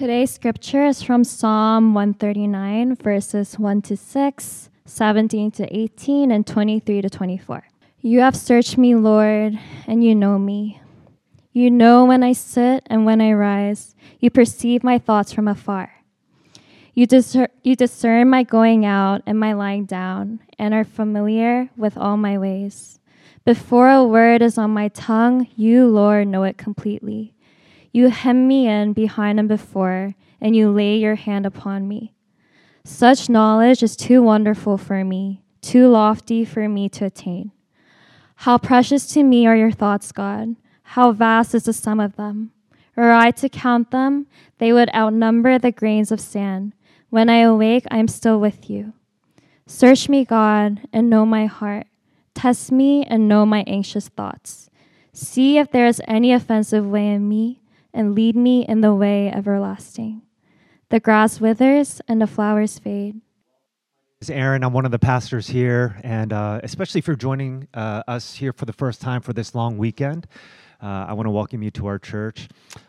Today's scripture is from Psalm 139, verses 1 to 6, 17 to 18, and 23 to 24. You have searched me, Lord, and you know me. You know when I sit and when I rise. You perceive my thoughts from afar. You, discer- you discern my going out and my lying down, and are familiar with all my ways. Before a word is on my tongue, you, Lord, know it completely. You hem me in behind and before, and you lay your hand upon me. Such knowledge is too wonderful for me, too lofty for me to attain. How precious to me are your thoughts, God. How vast is the sum of them. Were I to count them, they would outnumber the grains of sand. When I awake, I am still with you. Search me, God, and know my heart. Test me and know my anxious thoughts. See if there is any offensive way in me, and lead me in the way everlasting. The grass withers and the flowers fade. This is Aaron. I'm one of the pastors here, and uh, especially for joining uh, us here for the first time for this long weekend. Uh, I want to welcome you to our church.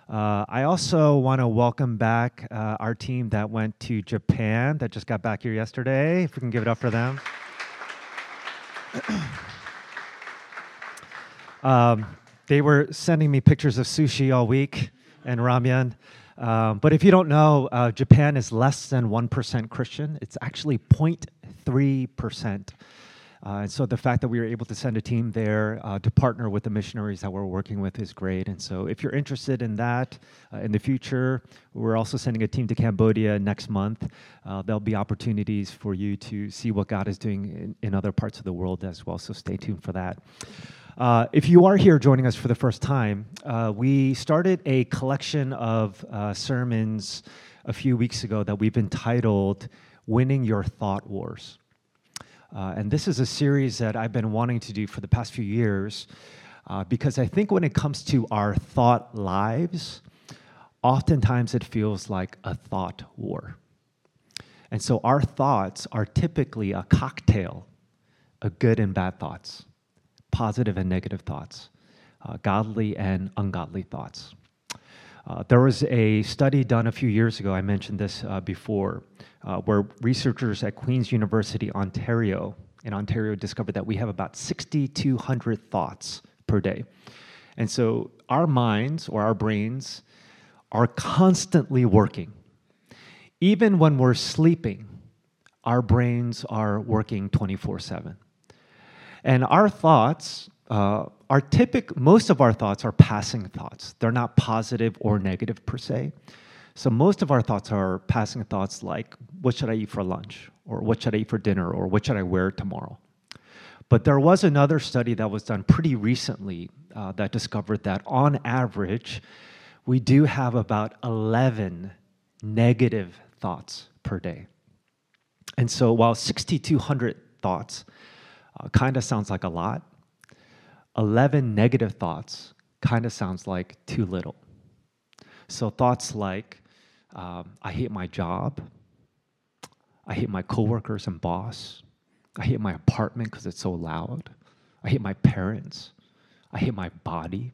Uh, I also want to welcome back uh, our team that went to Japan that just got back here yesterday. If we can give it up for them. um, they were sending me pictures of sushi all week and ramen. Um, but if you don't know, uh, Japan is less than 1% Christian. It's actually 0.3%. Uh, and so the fact that we were able to send a team there uh, to partner with the missionaries that we're working with is great. And so if you're interested in that uh, in the future, we're also sending a team to Cambodia next month. Uh, there'll be opportunities for you to see what God is doing in, in other parts of the world as well. So stay tuned for that. Uh, if you are here joining us for the first time, uh, we started a collection of sermons a few weeks ago that we've entitled Winning Your Thought Wars. Uh, and this is a series that I've been wanting to do for the past few years uh, because I think when it comes to our thought lives, oftentimes it feels like a thought war. And so our thoughts are typically a cocktail of good and bad thoughts, positive and negative thoughts, uh, godly and ungodly thoughts. Uh, there was a study done a few years ago, I mentioned this uh, before, uh, where researchers at Queen's University, Ontario, in Ontario discovered that we have about 6,200 thoughts per day. And so our minds or our brains are constantly working. Even when we're sleeping, our brains are working 24 7. And our thoughts uh, are typical, most of our thoughts are passing thoughts. They're not positive or negative per se. So most of our thoughts are passing thoughts like, what should I eat for lunch? Or what should I eat for dinner? Or what should I wear tomorrow? But there was another study that was done pretty recently uh, that discovered that on average, we do have about 11 negative thoughts per day. And so while 6,200 thoughts uh, kind of sounds like a lot, 11 negative thoughts kind of sounds like too little. So thoughts like, um, I hate my job. I hate my coworkers and boss. I hate my apartment because it's so loud. I hate my parents. I hate my body.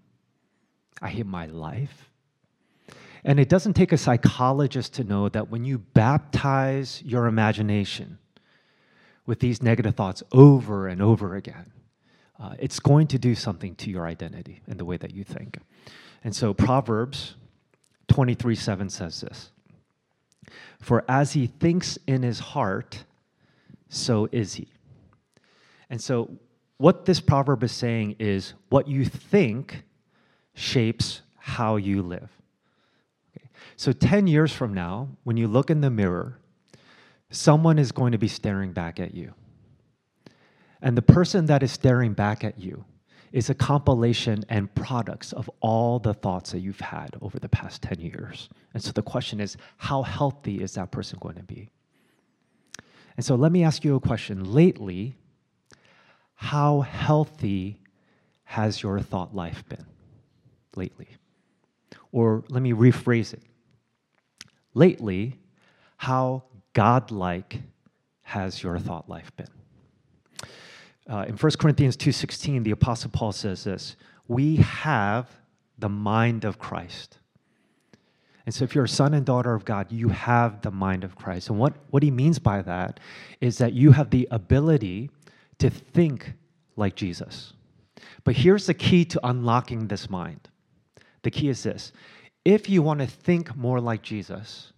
I hate my life. And it doesn't take a psychologist to know that when you baptize your imagination with these negative thoughts over and over again, uh, it's going to do something to your identity and the way that you think. And so Proverbs 23 7 says this For as he thinks in his heart, so is he. And so, what this proverb is saying is what you think shapes how you live. Okay. So, 10 years from now, when you look in the mirror, someone is going to be staring back at you. And the person that is staring back at you is a compilation and products of all the thoughts that you've had over the past 10 years. And so the question is, how healthy is that person going to be? And so let me ask you a question. Lately, how healthy has your thought life been lately? Or let me rephrase it. Lately, how godlike has your thought life been? Uh, in 1 Corinthians 2:16, the apostle Paul says this, "We have the mind of Christ." And so, if you're a son and daughter of God, you have the mind of Christ. And what, what he means by that is that you have the ability to think like Jesus. But here's the key to unlocking this mind the key is this if you want to think more like Jesus,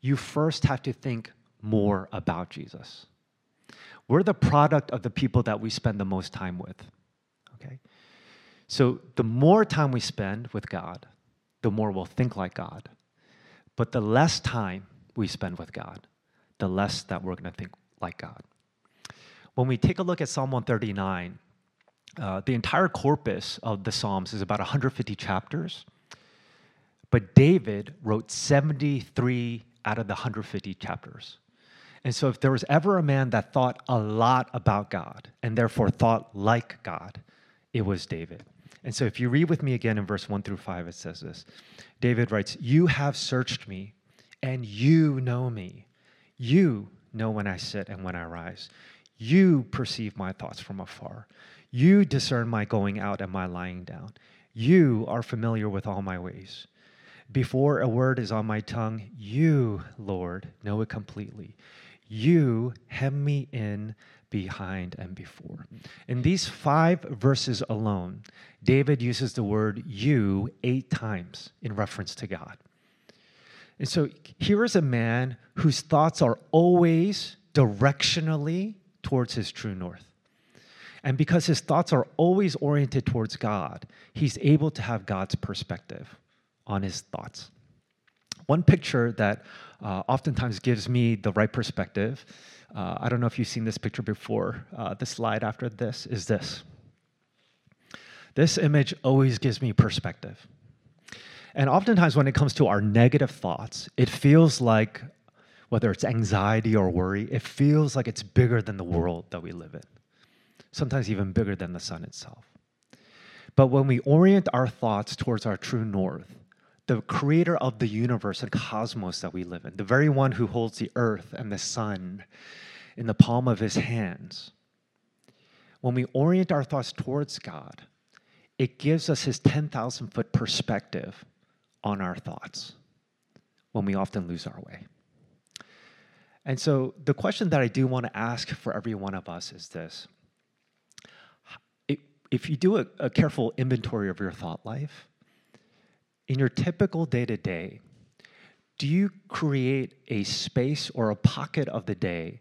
you first have to think more about Jesus. We're the product of the people that we spend the most time with. Okay? So the more time we spend with God, the more we'll think like God. But the less time we spend with God, the less that we're going to think like God. When we take a look at Psalm 139, uh, the entire corpus of the Psalms is about 150 chapters, but David wrote 73 out of the 150 chapters. And so, if there was ever a man that thought a lot about God and therefore thought like God, it was David. And so, if you read with me again in verse 1 through 5, it says this David writes, You have searched me, and you know me. You know when I sit and when I rise. You perceive my thoughts from afar. You discern my going out and my lying down. You are familiar with all my ways. Before a word is on my tongue, you, Lord, know it completely. You hem me in behind and before. In these five verses alone, David uses the word you eight times in reference to God. And so here is a man whose thoughts are always directionally towards his true north. And because his thoughts are always oriented towards God, he's able to have God's perspective on his thoughts. One picture that uh, oftentimes gives me the right perspective, uh, I don't know if you've seen this picture before, uh, the slide after this is this. This image always gives me perspective. And oftentimes, when it comes to our negative thoughts, it feels like, whether it's anxiety or worry, it feels like it's bigger than the world that we live in sometimes even bigger than the sun itself. But when we orient our thoughts towards our true north, the creator of the universe and cosmos that we live in, the very one who holds the earth and the sun in the palm of his hands, when we orient our thoughts towards God, it gives us his 10,000 foot perspective on our thoughts when we often lose our way. And so, the question that I do want to ask for every one of us is this if you do a, a careful inventory of your thought life, in your typical day to day, do you create a space or a pocket of the day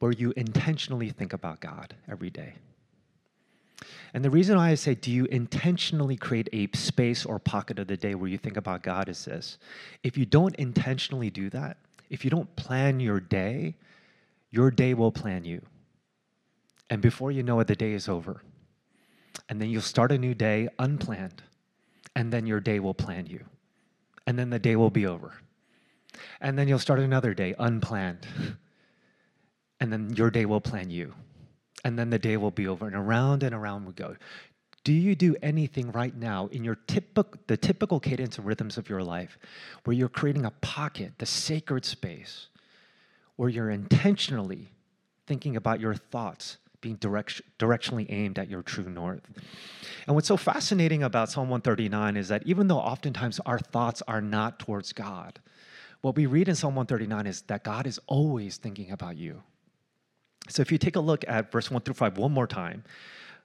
where you intentionally think about God every day? And the reason why I say, do you intentionally create a space or pocket of the day where you think about God is this. If you don't intentionally do that, if you don't plan your day, your day will plan you. And before you know it, the day is over. And then you'll start a new day unplanned. And then your day will plan you. And then the day will be over. And then you'll start another day unplanned. And then your day will plan you. And then the day will be over. And around and around we go. Do you do anything right now in your typical the typical cadence and rhythms of your life where you're creating a pocket, the sacred space, where you're intentionally thinking about your thoughts, being direct, directionally aimed at your true north. And what's so fascinating about Psalm 139 is that even though oftentimes our thoughts are not towards God, what we read in Psalm 139 is that God is always thinking about you. So if you take a look at verse 1 through 5 one more time,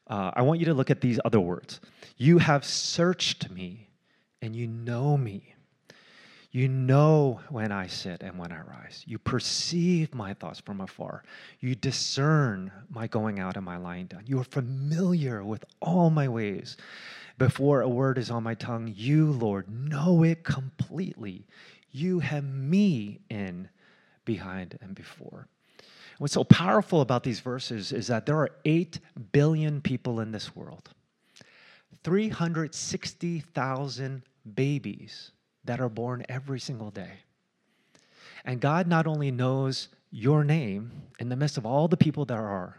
uh, I want you to look at these other words. You have searched me and you know me. You know when I sit and when I rise. You perceive my thoughts from afar. You discern my going out and my lying down. You are familiar with all my ways. Before a word is on my tongue, you, Lord, know it completely. You have me in behind and before. What's so powerful about these verses is that there are 8 billion people in this world, 360,000 babies that are born every single day. And God not only knows your name in the midst of all the people there are,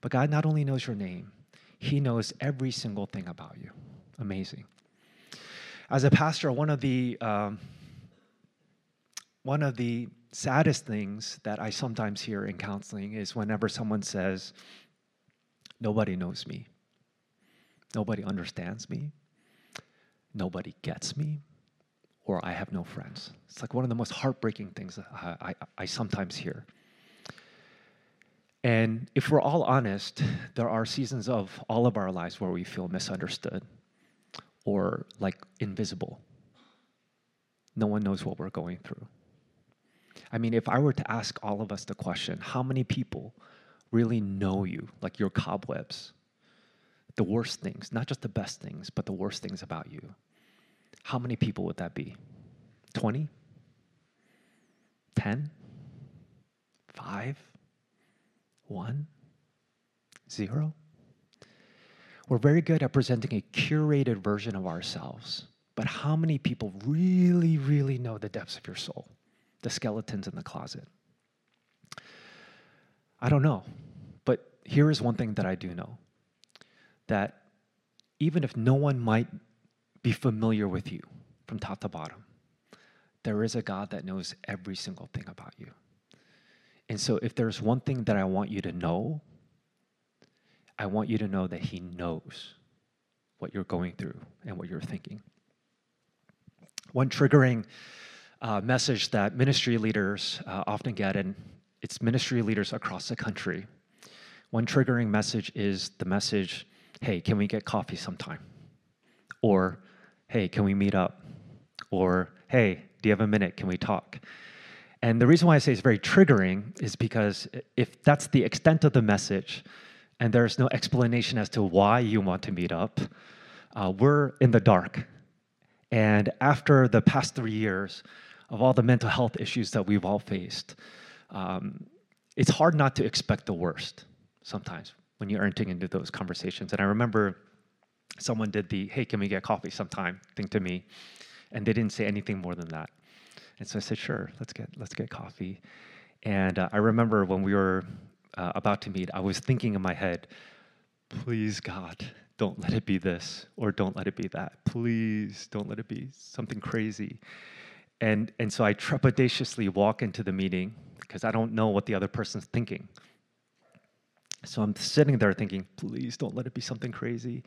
but God not only knows your name, He knows every single thing about you. Amazing. As a pastor, one of the um, one of the saddest things that I sometimes hear in counseling is whenever someone says, Nobody knows me, nobody understands me, nobody gets me, or I have no friends. It's like one of the most heartbreaking things I, I, I sometimes hear. And if we're all honest, there are seasons of all of our lives where we feel misunderstood or like invisible. No one knows what we're going through. I mean, if I were to ask all of us the question, how many people really know you, like your cobwebs, the worst things, not just the best things, but the worst things about you, how many people would that be? 20? 10? 5? 1? 0? We're very good at presenting a curated version of ourselves, but how many people really, really know the depths of your soul, the skeletons in the closet? I don't know, but here is one thing that I do know that even if no one might be familiar with you from top to bottom. There is a God that knows every single thing about you. And so, if there's one thing that I want you to know, I want you to know that He knows what you're going through and what you're thinking. One triggering uh, message that ministry leaders uh, often get, and it's ministry leaders across the country. One triggering message is the message, hey, can we get coffee sometime? Or hey, can we meet up? Or, hey, do you have a minute? Can we talk? And the reason why I say it's very triggering is because if that's the extent of the message and there's no explanation as to why you want to meet up, uh, we're in the dark. And after the past three years of all the mental health issues that we've all faced, um, it's hard not to expect the worst sometimes when you're entering into those conversations. And I remember someone did the hey can we get coffee sometime? thing to me. And they didn't say anything more than that. And so i said sure let's get let's get coffee. And uh, i remember when we were uh, about to meet i was thinking in my head please god don't let it be this or don't let it be that. Please don't let it be something crazy. And and so i trepidatiously walk into the meeting because i don't know what the other person's thinking. So i'm sitting there thinking please don't let it be something crazy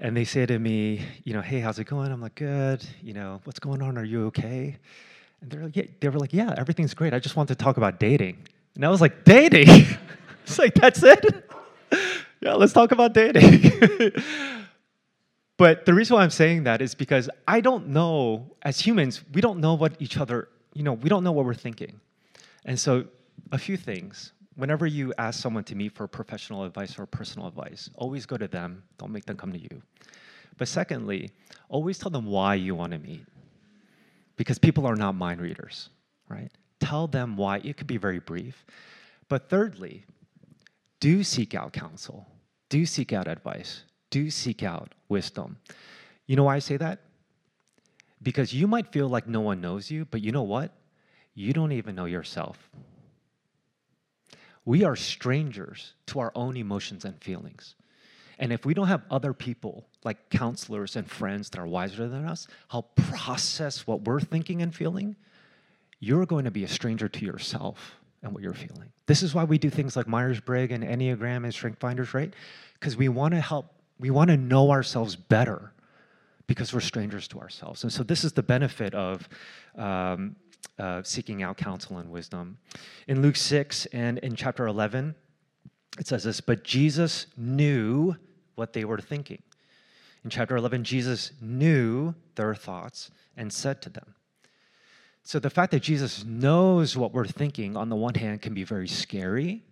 and they say to me, you know, hey, how's it going? I'm like, good. You know, what's going on? Are you okay? And they're like, yeah. They were like, yeah, everything's great. I just want to talk about dating. And I was like, dating? it's like, that's it? yeah, let's talk about dating. but the reason why I'm saying that is because I don't know, as humans, we don't know what each other, you know, we don't know what we're thinking. And so, a few things whenever you ask someone to meet for professional advice or personal advice, always go to them. Don't make them come to you. But secondly, always tell them why you want to meet. Because people are not mind readers, right? Tell them why. It could be very brief. But thirdly, do seek out counsel. Do seek out advice. Do seek out wisdom. You know why I say that? Because you might feel like no one knows you, but you know what? You don't even know yourself we are strangers to our own emotions and feelings. And if we don't have other people, like counselors and friends that are wiser than us, help process what we're thinking and feeling, you're going to be a stranger to yourself and what you're feeling. This is why we do things like Myers Briggs and Enneagram and Strength Finders, right? Because we want to help, we want to know ourselves better because we're strangers to ourselves. And so this is the benefit of um, uh, seeking out counsel and wisdom. In Luke 6 and in chapter 11, it says this But Jesus knew what they were thinking. In chapter 11, Jesus knew their thoughts and said to them. So the fact that Jesus knows what we're thinking, on the one hand, can be very scary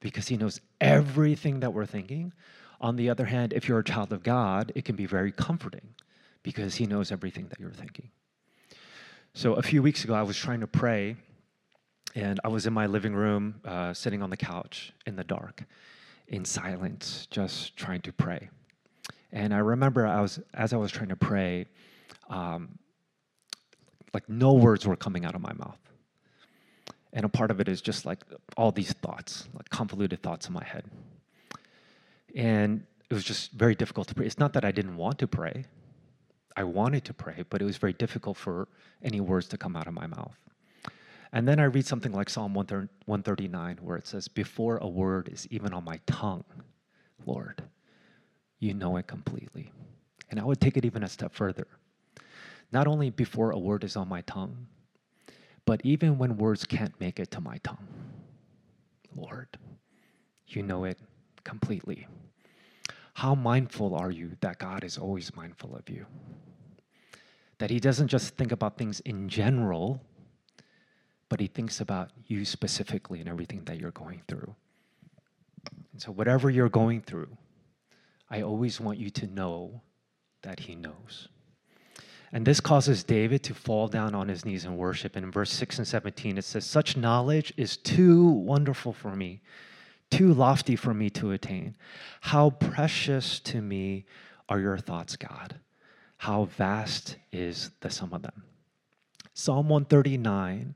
because he knows everything that we're thinking. On the other hand, if you're a child of God, it can be very comforting because he knows everything that you're thinking. So a few weeks ago, I was trying to pray, and I was in my living room, uh, sitting on the couch in the dark, in silence, just trying to pray. And I remember I was as I was trying to pray, um, like no words were coming out of my mouth. And a part of it is just like all these thoughts, like convoluted thoughts in my head. And it was just very difficult to pray. It's not that I didn't want to pray. I wanted to pray, but it was very difficult for any words to come out of my mouth. And then I read something like Psalm 139, where it says, Before a word is even on my tongue, Lord, you know it completely. And I would take it even a step further not only before a word is on my tongue, but even when words can't make it to my tongue. Lord, you know it completely. How mindful are you that God is always mindful of you? That He doesn't just think about things in general, but He thinks about you specifically and everything that you're going through. And so, whatever you're going through, I always want you to know that He knows. And this causes David to fall down on his knees and worship. And in verse 6 and 17, it says, Such knowledge is too wonderful for me, too lofty for me to attain. How precious to me are your thoughts, God. How vast is the sum of them. Psalm 139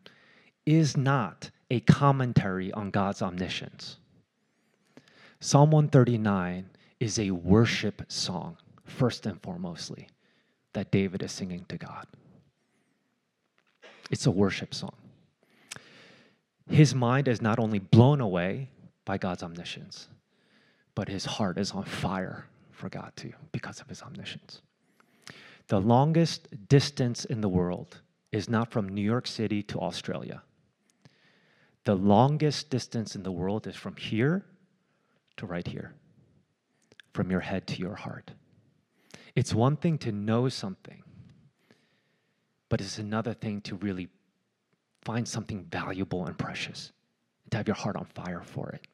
is not a commentary on God's omniscience. Psalm 139 is a worship song, first and foremostly, that David is singing to God. It's a worship song. His mind is not only blown away by God's omniscience, but his heart is on fire for God too because of his omniscience. The longest distance in the world is not from New York City to Australia. The longest distance in the world is from here to right here, from your head to your heart. It's one thing to know something, but it's another thing to really find something valuable and precious, to have your heart on fire for it.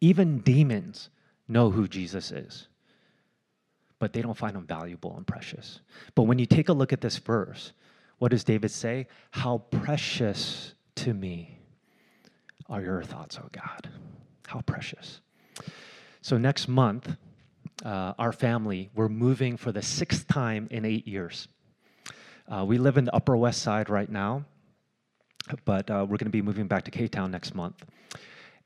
Even demons know who Jesus is, but they don't find them valuable and precious. But when you take a look at this verse, what does David say? How precious to me are your thoughts, oh God. How precious. So next month, uh, our family, we're moving for the sixth time in eight years. Uh, we live in the Upper West Side right now, but uh, we're going to be moving back to K Town next month.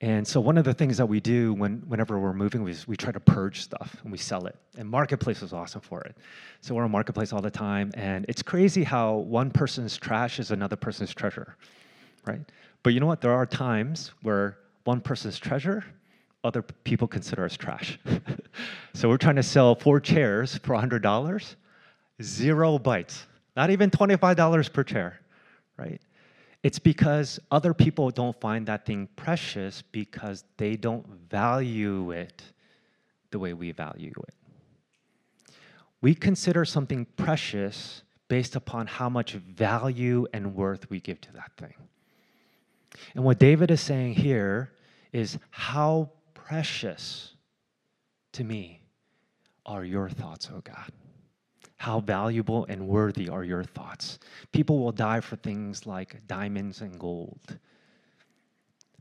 And so one of the things that we do when, whenever we're moving is we try to purge stuff and we sell it. And Marketplace is awesome for it. So we're on Marketplace all the time, and it's crazy how one person's trash is another person's treasure, right? But you know what? There are times where one person's treasure other people consider as trash. so we're trying to sell four chairs for $100, zero bites, not even $25 per chair, right? It's because other people don't find that thing precious because they don't value it the way we value it. We consider something precious based upon how much value and worth we give to that thing. And what David is saying here is how precious to me are your thoughts, oh God. How valuable and worthy are your thoughts? People will die for things like diamonds and gold.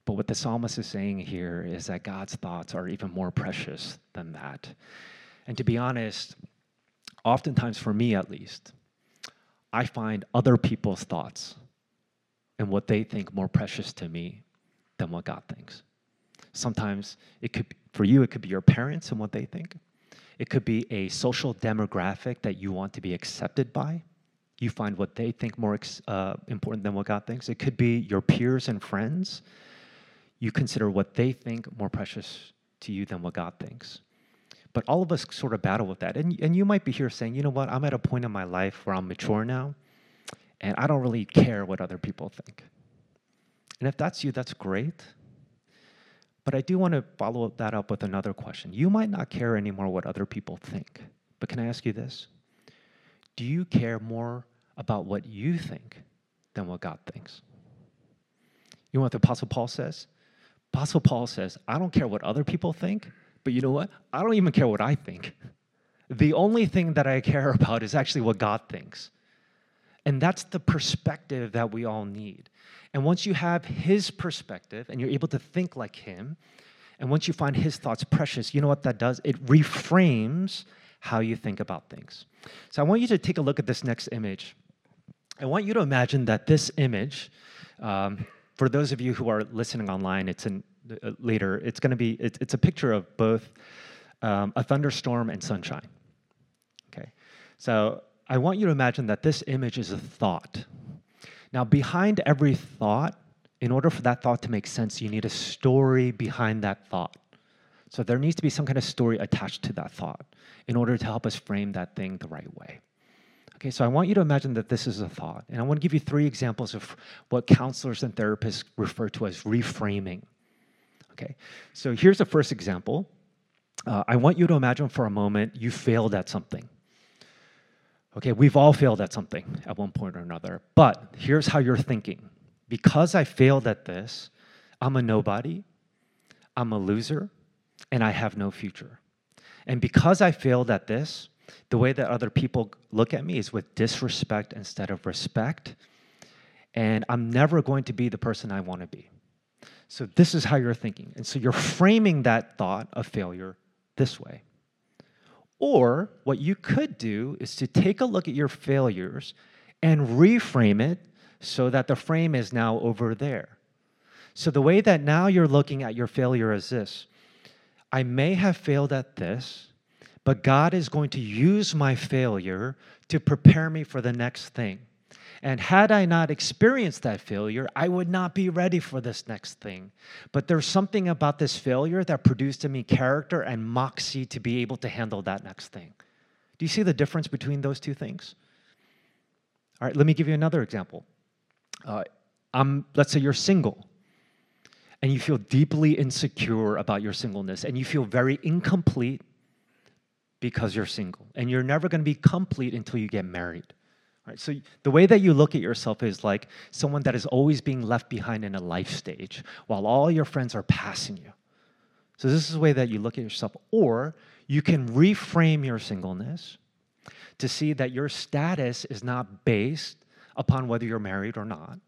But what the psalmist is saying here is that God's thoughts are even more precious than that. And to be honest, oftentimes for me at least, I find other people's thoughts and what they think more precious to me than what God thinks. Sometimes it could, for you, it could be your parents and what they think. It could be a social demographic that you want to be accepted by. You find what they think more uh, important than what God thinks. It could be your peers and friends. You consider what they think more precious to you than what God thinks. But all of us sort of battle with that. And, and you might be here saying, you know what, I'm at a point in my life where I'm mature now, and I don't really care what other people think. And if that's you, that's great. But I do want to follow that up with another question. You might not care anymore what other people think, but can I ask you this? Do you care more about what you think than what God thinks? You know what the Apostle Paul says? Apostle Paul says, I don't care what other people think, but you know what? I don't even care what I think. The only thing that I care about is actually what God thinks. And that's the perspective that we all need. And once you have his perspective and you're able to think like him, and once you find his thoughts precious, you know what that does? It reframes how you think about things. So I want you to take a look at this next image. I want you to imagine that this image, um, for those of you who are listening online, it's in uh, later. It's going to be it's, it's, a picture of both um, a thunderstorm and sunshine. Okay, so I want you to imagine that this image is a thought. Now, behind every thought, in order for that thought to make sense, you need a story behind that thought. So there needs to be some kind of story attached to that thought in order to help us frame that thing the right way. Okay, so I want you to imagine that this is a thought. And I want to give you three examples of what counselors and therapists refer to as reframing. Okay, so here's the first example. Uh, I want you to imagine for a moment you failed at something. Okay, we've all failed at something at one point or another. But here's how you're thinking because I failed at this, I'm a nobody, I'm a loser, and I have no future. And because I failed at this, the way that other people look at me is with disrespect instead of respect. And I'm never going to be the person I want to be. So, this is how you're thinking. And so, you're framing that thought of failure this way. Or what you could do is to take a look at your failures and reframe it so that the frame is now over there. So the way that now you're looking at your failure is this I may have failed at this, but God is going to use my failure to prepare me for the next thing. And had I not experienced that failure, I would not be ready for this next thing. But there's something about this failure that produced in me character and moxie to be able to handle that next thing. Do you see the difference between those two things? All right, let me give you another example. Uh, let's say you're single and you feel deeply insecure about your singleness and you feel very incomplete because you're single. And you're never going to be complete until you get married. Right? So the way that you look at yourself is like someone that is always being left behind in a life stage while all your friends are passing you. So this is the way that you look at yourself. Or you can reframe your singleness to see that your status is not based upon whether you're married or not,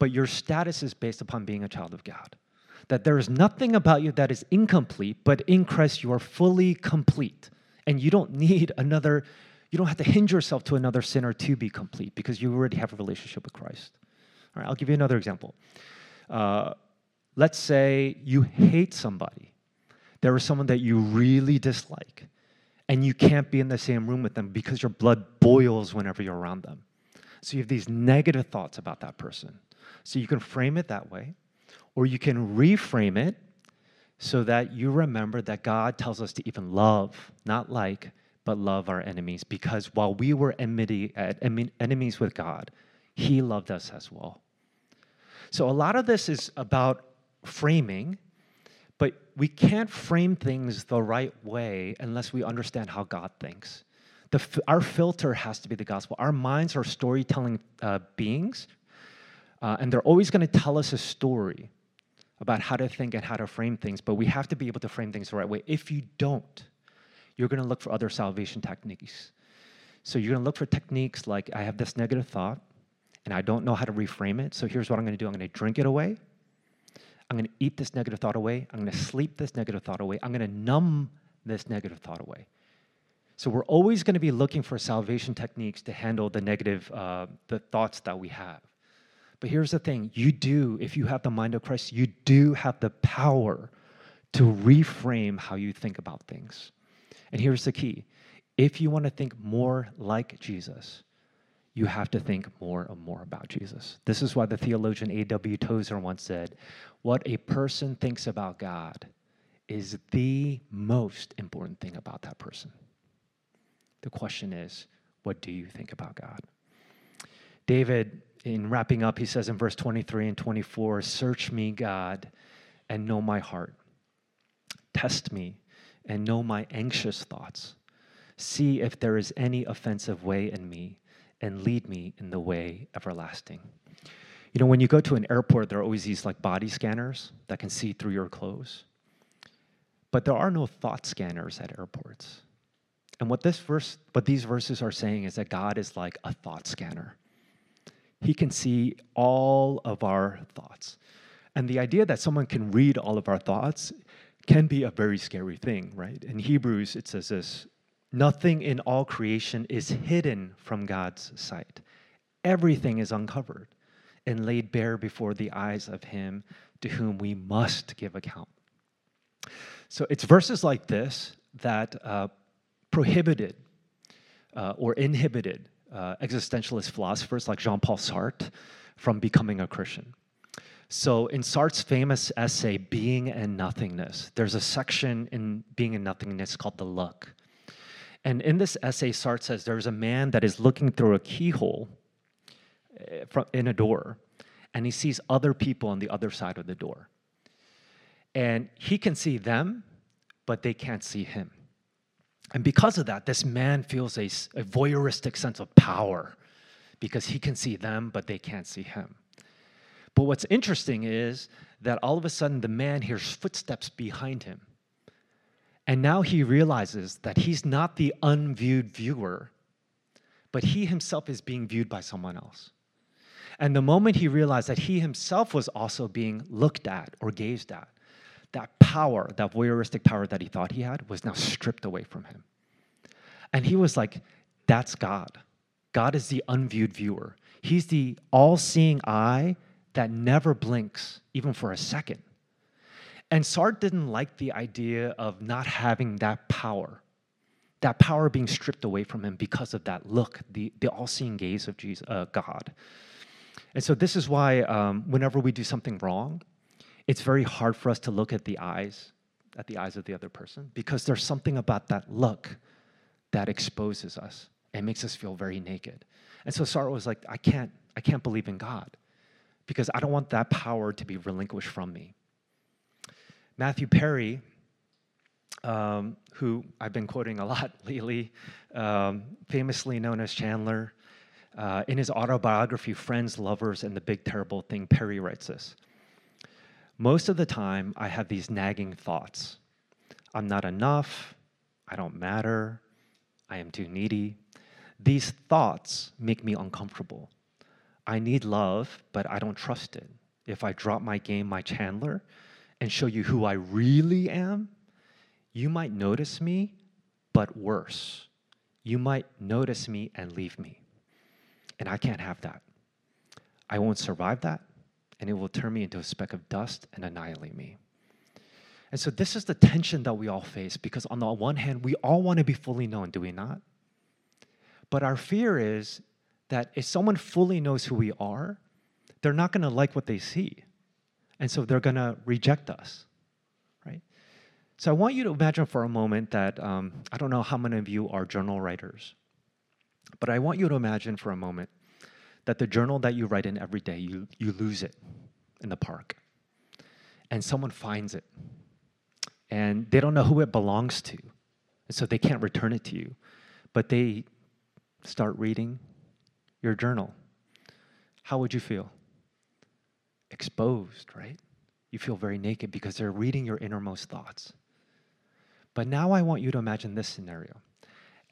but your status is based upon being a child of God. That there is nothing about you that is incomplete, but in Christ you are fully complete. And you don't need another you don't have to hinge yourself to another sinner to be complete because you already have a relationship with Christ. All right, I'll give you another example. Uh, let's say you hate somebody. There is someone that you really dislike, and you can't be in the same room with them because your blood boils whenever you're around them. So you have these negative thoughts about that person. So you can frame it that way, or you can reframe it so that you remember that God tells us to even love, not like, but love our enemies because while we were enmity, enemies with God, He loved us as well. So a lot of this is about framing, but we can't frame things the right way unless we understand how God thinks. The, our filter has to be the gospel. Our minds are storytelling uh, beings, uh, and they're always going to tell us a story about how to think and how to frame things, but we have to be able to frame things the right way. If you don't, you're going to look for other salvation techniques. So you're going to look for techniques like I have this negative thought and I don't know how to reframe it. So here's what I'm going to do I'm going to drink it away. I'm going to eat this negative thought away. I'm going to sleep this negative thought away. I'm going to numb this negative thought away. So we're always going to be looking for salvation techniques to handle the negative uh, the thoughts that we have. But here's the thing: you do, if you have the mind of Christ, you do have the power to reframe how you think about things. And here's the key if you want to think more like Jesus, you have to think more and more about Jesus. This is why the theologian A.W. Tozer once said, What a person thinks about God is the most important thing about that person. The question is, what do you think about God? David, in wrapping up, he says in verse 23 and 24 Search me, God, and know my heart. Test me and know my anxious thoughts. See if there is any offensive way in me, and lead me in the way everlasting. You know, when you go to an airport, there are always these like body scanners that can see through your clothes. But there are no thought scanners at airports. And what this verse, what these verses are saying is that God is like a thought scanner. He can see all of our thoughts. And the idea that someone can read all of our thoughts can be a very scary thing, right? In Hebrews, it says this Nothing in all creation is hidden from God's sight. Everything is uncovered and laid bare before the eyes of Him to whom we must give account. So it's verses like this that uh, prohibited uh, or inhibited uh, existentialist philosophers like Jean Paul Sartre from becoming a Christian. So, in Sartre's famous essay, Being and Nothingness, there's a section in Being and Nothingness called The Look. And in this essay, Sartre says there's a man that is looking through a keyhole eh, in a door, and he sees other people on the other side of the door. And he can see them, but they can't see him. And because of that, this man feels a voyeuristic sense of power because he can see them, but they can't see him. But what's interesting is that all of a sudden the man hears footsteps behind him. And now he realizes that he's not the unviewed viewer, but he himself is being viewed by someone else. And the moment he realized that he himself was also being looked at or gazed at, that power, that voyeuristic power that he thought he had, was now stripped away from him. And he was like, that's God. God is the unviewed viewer. He's the all seeing eye that never blinks, even for a second. And Sartre didn't like the idea of not having that power, that power being stripped away from him because of that look, the, the all seeing gaze of Jesus, uh, God. And so, this is why um, whenever we do something wrong, it's very hard for us to look at the eyes, at the eyes of the other person, because there's something about that look that exposes us and makes us feel very naked. And so Sartre was like, I can't, I can't believe in God because I don't want that power to be relinquished from me. Matthew Perry, um, who I've been quoting a lot lately, um, famously known as Chandler, uh, in his autobiography, Friends, Lovers, and the Big Terrible Thing, Perry writes this Most of the time, I have these nagging thoughts I'm not enough, I don't matter, I am too needy. These thoughts make me uncomfortable. I need love, but I don't trust it. If I drop my game, my Chandler, and show you who I really am, you might notice me, but worse, you might notice me and leave me. And I can't have that. I won't survive that, and it will turn me into a speck of dust and annihilate me. And so, this is the tension that we all face because, on the one hand, we all want to be fully known, do we not? But our fear is that if someone fully knows who we are, they're not going to like what they see. And so they're going to reject us, right? So I want you to imagine for a moment that um, I don't know how many of you are journal writers, but I want you to imagine for a moment that the journal that you write in every day, you, you lose it in the park. And someone finds it. And they don't know who it belongs to. And so they can't return it to you. But they start reading your journal. How would you feel? Exposed, right? You feel very naked because they're reading your innermost thoughts. But now I want you to imagine this scenario.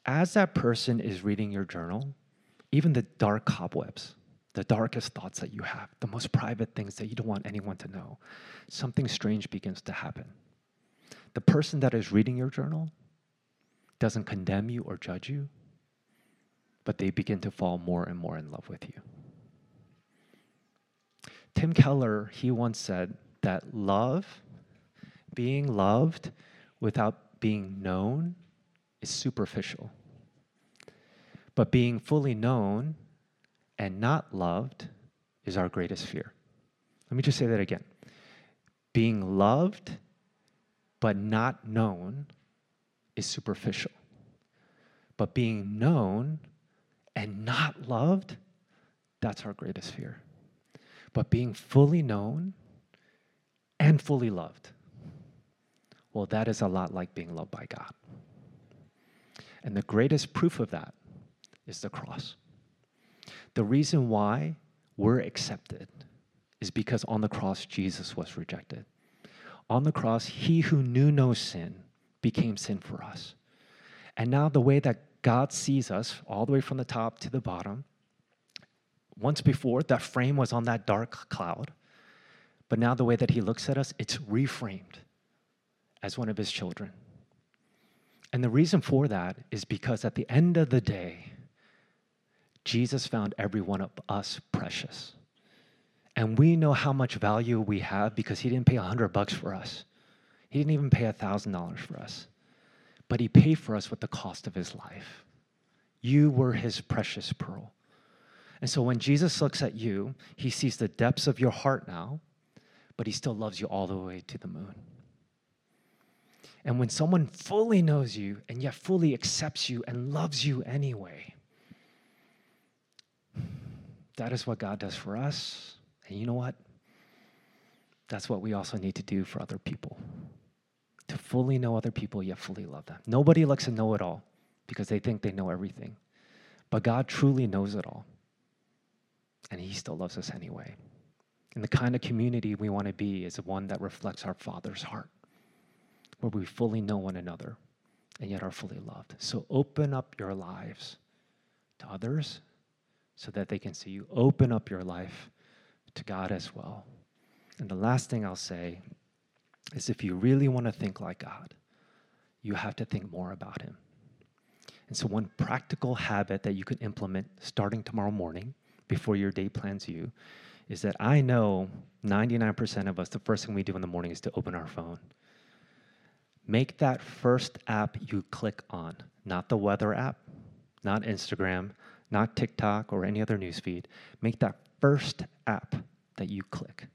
As that person is reading your journal, even the dark cobwebs, the darkest thoughts that you have, the most private things that you don't want anyone to know, something strange begins to happen. The person that is reading your journal doesn't condemn you or judge you, but they begin to fall more and more in love with you. Tim Keller, he once said that love, being loved without being known, is superficial. But being fully known and not loved is our greatest fear. Let me just say that again. Being loved but not known is superficial. But being known and not loved, that's our greatest fear. But being fully known and fully loved, well, that is a lot like being loved by God. And the greatest proof of that is the cross. The reason why we're accepted is because on the cross, Jesus was rejected. On the cross, he who knew no sin became sin for us. And now, the way that God sees us, all the way from the top to the bottom, once before, that frame was on that dark cloud. But now, the way that he looks at us, it's reframed as one of his children. And the reason for that is because at the end of the day, Jesus found every one of us precious. And we know how much value we have because he didn't pay a hundred bucks for us. He didn't even pay a thousand dollars for us. But he paid for us with the cost of his life. You were his precious pearl. And so when Jesus looks at you, he sees the depths of your heart now, but he still loves you all the way to the moon. And when someone fully knows you and yet fully accepts you and loves you anyway, that is what God does for us. And you know what? That's what we also need to do for other people. To fully know other people, yet fully love them. Nobody likes to know it all because they think they know everything. But God truly knows it all. And He still loves us anyway. And the kind of community we want to be is one that reflects our Father's heart, where we fully know one another and yet are fully loved. So open up your lives to others so that they can see you. Open up your life to God as well. And the last thing I'll say is if you really want to think like God, you have to think more about Him. And so, one practical habit that you can implement starting tomorrow morning before your day plans you is that I know 99% of us, the first thing we do in the morning is to open our phone. Make that first app you click on, not the weather app, not Instagram, not TikTok or any other newsfeed. Make that first app that you click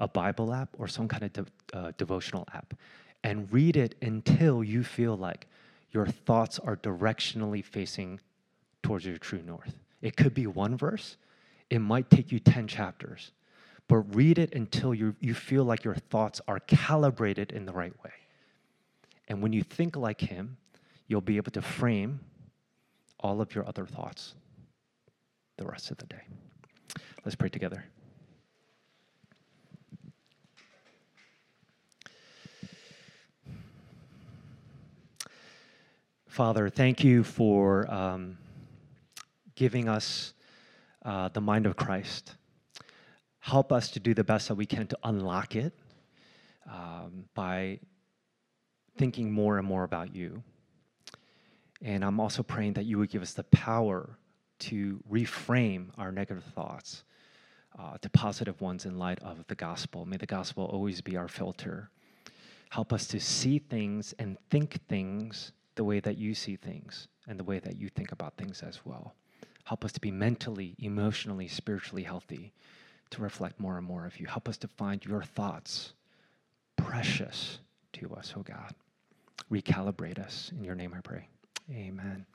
a Bible app or some kind of de- uh, devotional app and read it until you feel like your thoughts are directionally facing towards your true north. It could be one verse, it might take you 10 chapters, but read it until you, you feel like your thoughts are calibrated in the right way. And when you think like Him, you'll be able to frame all of your other thoughts the rest of the day. Let's pray together. Father, thank you for um, giving us uh, the mind of Christ. Help us to do the best that we can to unlock it um, by thinking more and more about you. And I'm also praying that you would give us the power to reframe our negative thoughts uh, to positive ones in light of the gospel. May the gospel always be our filter. Help us to see things and think things the way that you see things and the way that you think about things as well. Help us to be mentally, emotionally, spiritually healthy, to reflect more and more of you. Help us to find your thoughts precious to us, oh God. Recalibrate us. In your name I pray. Amen.